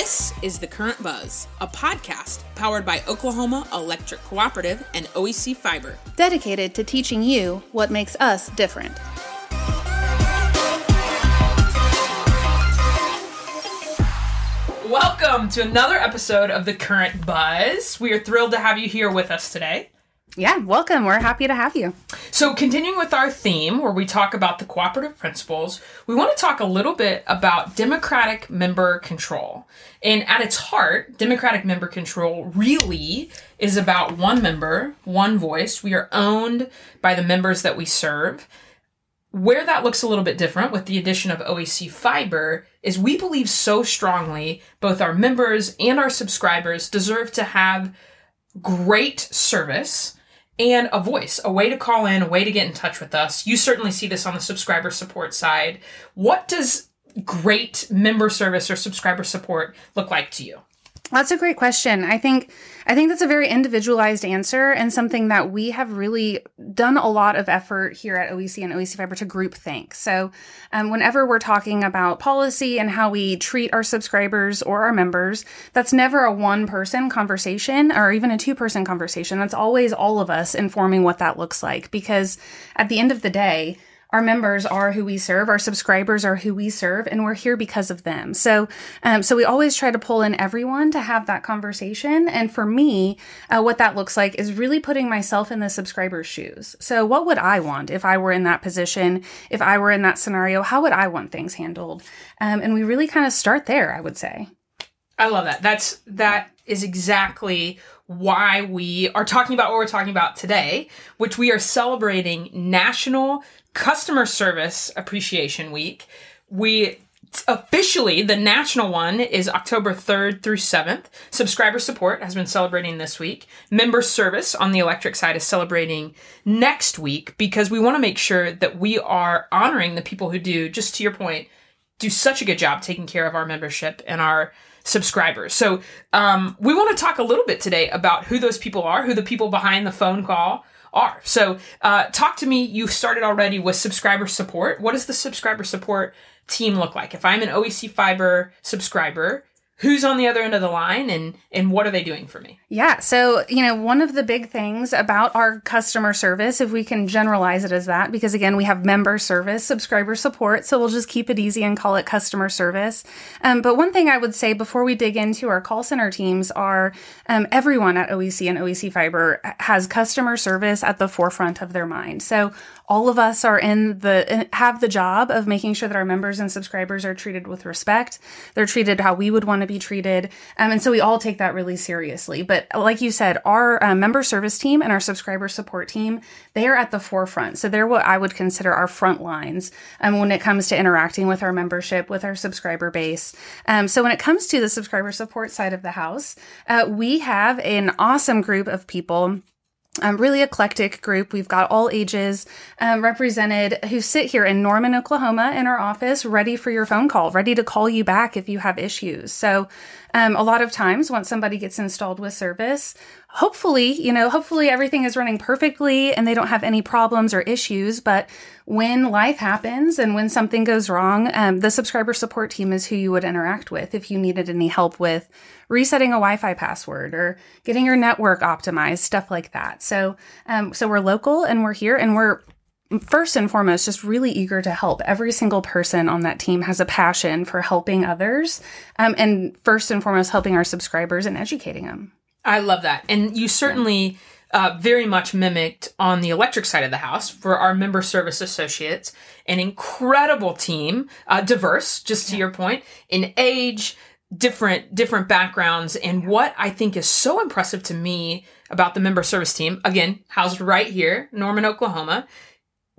This is The Current Buzz, a podcast powered by Oklahoma Electric Cooperative and OEC Fiber. dedicated to teaching you what makes us different. Welcome to another episode of The Current Buzz. We are thrilled to have you here with us today. Yeah, welcome. We're happy to have you. So, continuing with our theme where we talk about the cooperative principles, we want to talk a little bit about democratic member control. And at its heart, democratic member control really is about one member, one voice. We are owned by the members that we serve. Where that looks a little bit different with the addition of OEC Fiber is we believe so strongly both our members and our subscribers deserve to have great service and a voice, a way to call in, a way to get in touch with us. You certainly see this on the subscriber support side. What does great member service or subscriber support look like to you? That's a great question. I think I think that's a very individualized answer and something that we have really done a lot of effort here at OEC and OEC Fiber to group think. So, um, whenever we're talking about policy and how we treat our subscribers or our members, that's never a one person conversation or even a two person conversation. That's always all of us informing what that looks like because at the end of the day, our members are who we serve. Our subscribers are who we serve and we're here because of them. So um, so we always try to pull in everyone to have that conversation. And for me uh, what that looks like is really putting myself in the subscriber's shoes. So what would i want if i were in that position? If i were in that scenario how would i want things handled? Um, and we really kind of start there i would say I love that. That's that is exactly why we are talking about what we're talking about today, which we are celebrating National Customer Service Appreciation Week. We officially the national one is October 3rd through 7th. Subscriber support has been celebrating this week. Member service on the electric side is celebrating next week because we want to make sure that we are honoring the people who do just to your point do such a good job taking care of our membership and our subscribers. So um, we want to talk a little bit today about who those people are, who the people behind the phone call are. So uh, talk to me. You started already with subscriber support. What does the subscriber support team look like? If I'm an OEC Fiber subscriber, who's on the other end of the line and and what are they doing for me Yeah. So, you know, one of the big things about our customer service, if we can generalize it as that, because again, we have member service, subscriber support. So we'll just keep it easy and call it customer service. Um, but one thing I would say before we dig into our call center teams are um, everyone at OEC and OEC Fiber has customer service at the forefront of their mind. So all of us are in the have the job of making sure that our members and subscribers are treated with respect. They're treated how we would want to be treated, um, and so we all take that really seriously. But like you said, our uh, member service team and our subscriber support team they are at the forefront. So they're what I would consider our front lines um, when it comes to interacting with our membership, with our subscriber base. Um, so when it comes to the subscriber support side of the house, uh, we have an awesome group of people um, really eclectic group. We've got all ages um, represented who sit here in Norman, Oklahoma, in our office, ready for your phone call, ready to call you back if you have issues. So, um, a lot of times, once somebody gets installed with service, hopefully, you know, hopefully everything is running perfectly and they don't have any problems or issues. But when life happens and when something goes wrong, um, the subscriber support team is who you would interact with if you needed any help with resetting a Wi-Fi password or getting your network optimized, stuff like that. So, um, so we're local and we're here and we're first and foremost just really eager to help every single person on that team has a passion for helping others um, and first and foremost helping our subscribers and educating them I love that. And you certainly uh, very much mimicked on the electric side of the house for our member service associates, an incredible team, uh, diverse, just to your point, in age, different different backgrounds. And what I think is so impressive to me about the member service team, again, housed right here, Norman, Oklahoma,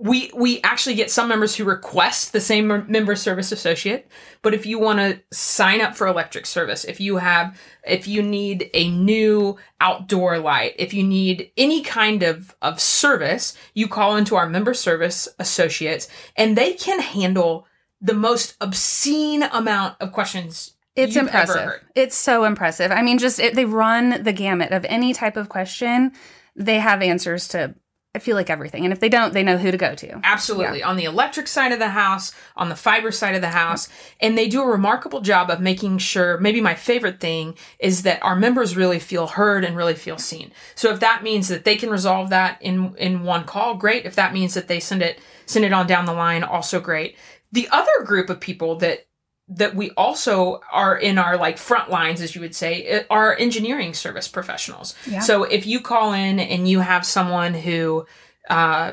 we we actually get some members who request the same member service associate but if you want to sign up for electric service if you have if you need a new outdoor light if you need any kind of of service you call into our member service associates and they can handle the most obscene amount of questions it's you've ever impressive. heard. it's so impressive. I mean just it, they run the gamut of any type of question. They have answers to I feel like everything. And if they don't, they know who to go to. Absolutely. On the electric side of the house, on the fiber side of the house. And they do a remarkable job of making sure, maybe my favorite thing is that our members really feel heard and really feel seen. So if that means that they can resolve that in, in one call, great. If that means that they send it, send it on down the line, also great. The other group of people that that we also are in our like front lines, as you would say, are engineering service professionals. Yeah. So if you call in and you have someone who uh,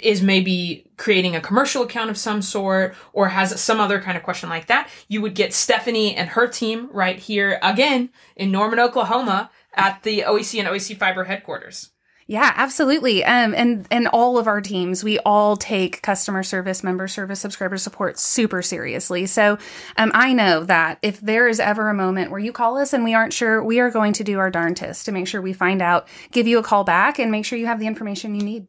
is maybe creating a commercial account of some sort or has some other kind of question like that, you would get Stephanie and her team right here again in Norman, Oklahoma at the OEC and OEC Fiber headquarters. Yeah, absolutely. Um, and and all of our teams, we all take customer service, member service, subscriber support super seriously. So um, I know that if there is ever a moment where you call us and we aren't sure, we are going to do our darndest to make sure we find out, give you a call back, and make sure you have the information you need.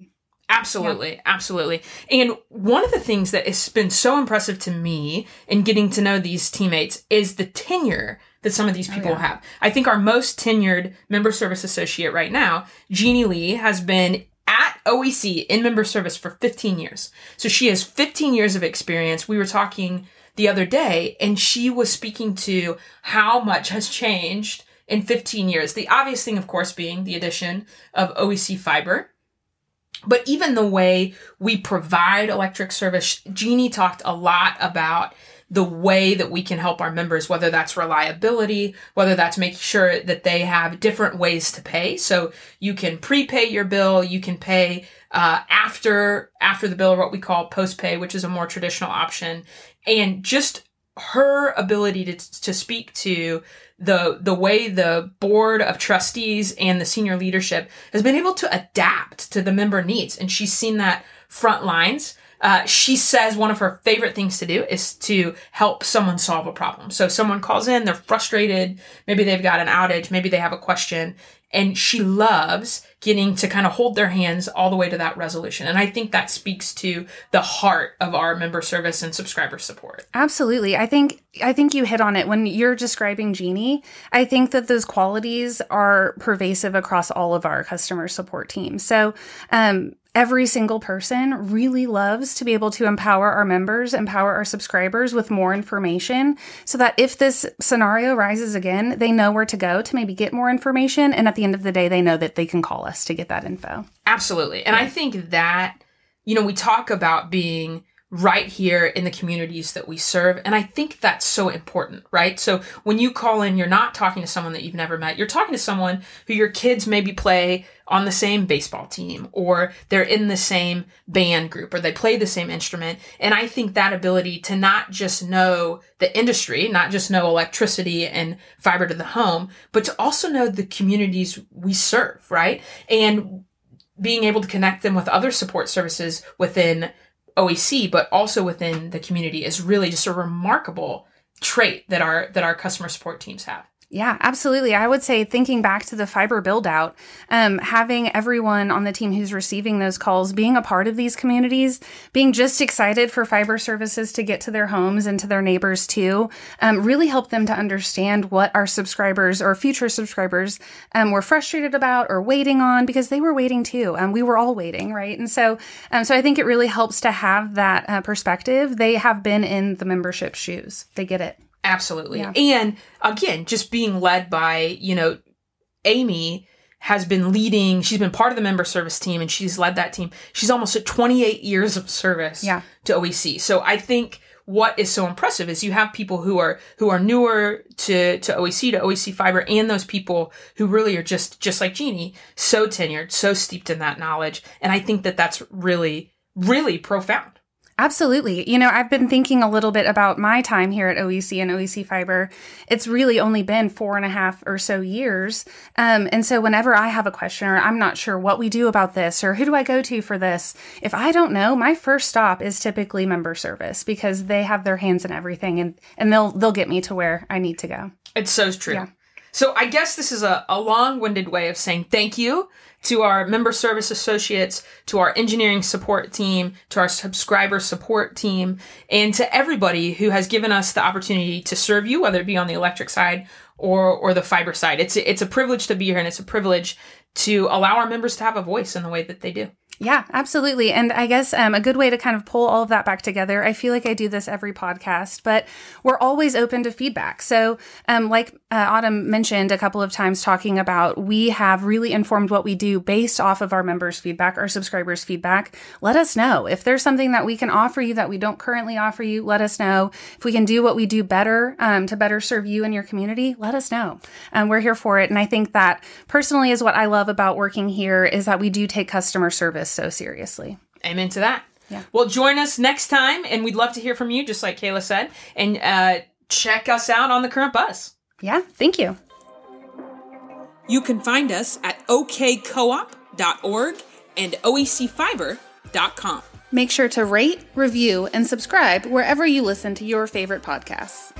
Absolutely, yeah. absolutely. And one of the things that has been so impressive to me in getting to know these teammates is the tenure that some of these oh, people oh, yeah. have. I think our most tenured member service associate right now, Jeannie Lee, has been at OEC in member service for 15 years. So she has 15 years of experience. We were talking the other day and she was speaking to how much has changed in 15 years. The obvious thing, of course, being the addition of OEC fiber. But even the way we provide electric service, Jeannie talked a lot about the way that we can help our members, whether that's reliability, whether that's making sure that they have different ways to pay. So you can prepay your bill, you can pay uh, after after the bill, or what we call postpay, which is a more traditional option, and just her ability to to speak to the the way the board of trustees and the senior leadership has been able to adapt to the member needs, and she's seen that front lines uh, she says one of her favorite things to do is to help someone solve a problem. So someone calls in, they're frustrated, maybe they've got an outage, maybe they have a question, and she loves getting to kind of hold their hands all the way to that resolution. And I think that speaks to the heart of our member service and subscriber support. Absolutely. I think I think you hit on it when you're describing Jeannie. I think that those qualities are pervasive across all of our customer support teams. So, um, every single person really loves to be able to empower our members, empower our subscribers with more information so that if this scenario rises again, they know where to go to maybe get more information. And at the end of the day, they know that they can call us to get that info. Absolutely. And yeah. I think that, you know, we talk about being right here in the communities that we serve. And I think that's so important, right? So when you call in, you're not talking to someone that you've never met. You're talking to someone who your kids maybe play on the same baseball team or they're in the same band group or they play the same instrument. And I think that ability to not just know the industry, not just know electricity and fiber to the home, but to also know the communities we serve, right? And being able to connect them with other support services within OEC, but also within the community is really just a remarkable trait that our that our customer support teams have. Yeah, absolutely. I would say thinking back to the fiber build out, um, having everyone on the team who's receiving those calls being a part of these communities, being just excited for fiber services to get to their homes and to their neighbors too, um, really helped them to understand what our subscribers or future subscribers um, were frustrated about or waiting on because they were waiting too. And we were all waiting, right? And so, um, so I think it really helps to have that uh, perspective. They have been in the membership shoes. They get it. Absolutely. Yeah. And again, just being led by, you know, Amy has been leading, she's been part of the member service team and she's led that team. She's almost at 28 years of service yeah. to OEC. So I think what is so impressive is you have people who are who are newer to to OEC to OEC fiber and those people who really are just just like Jeannie, so tenured, so steeped in that knowledge. And I think that that's really really profound. Absolutely. You know, I've been thinking a little bit about my time here at OEC and OEC Fiber. It's really only been four and a half or so years. Um, and so whenever I have a question or I'm not sure what we do about this or who do I go to for this, if I don't know, my first stop is typically member service because they have their hands in everything and, and they'll they'll get me to where I need to go. It's so true. Yeah. So I guess this is a, a long-winded way of saying thank you to our member service associates, to our engineering support team, to our subscriber support team, and to everybody who has given us the opportunity to serve you, whether it be on the electric side or or the fiber side. It's it's a privilege to be here, and it's a privilege to allow our members to have a voice in the way that they do. Yeah, absolutely. And I guess um, a good way to kind of pull all of that back together, I feel like I do this every podcast, but we're always open to feedback. So, um, like uh, Autumn mentioned a couple of times, talking about we have really informed what we do based off of our members' feedback, our subscribers' feedback. Let us know. If there's something that we can offer you that we don't currently offer you, let us know. If we can do what we do better um, to better serve you and your community, let us know. Um, we're here for it. And I think that personally is what I love about working here is that we do take customer service so seriously. Amen to that. Yeah. Well, join us next time, and we'd love to hear from you, just like Kayla said, and uh, check us out on the current buzz. Yeah, thank you. You can find us at okcoop.org and oecfiber.com. Make sure to rate, review, and subscribe wherever you listen to your favorite podcasts.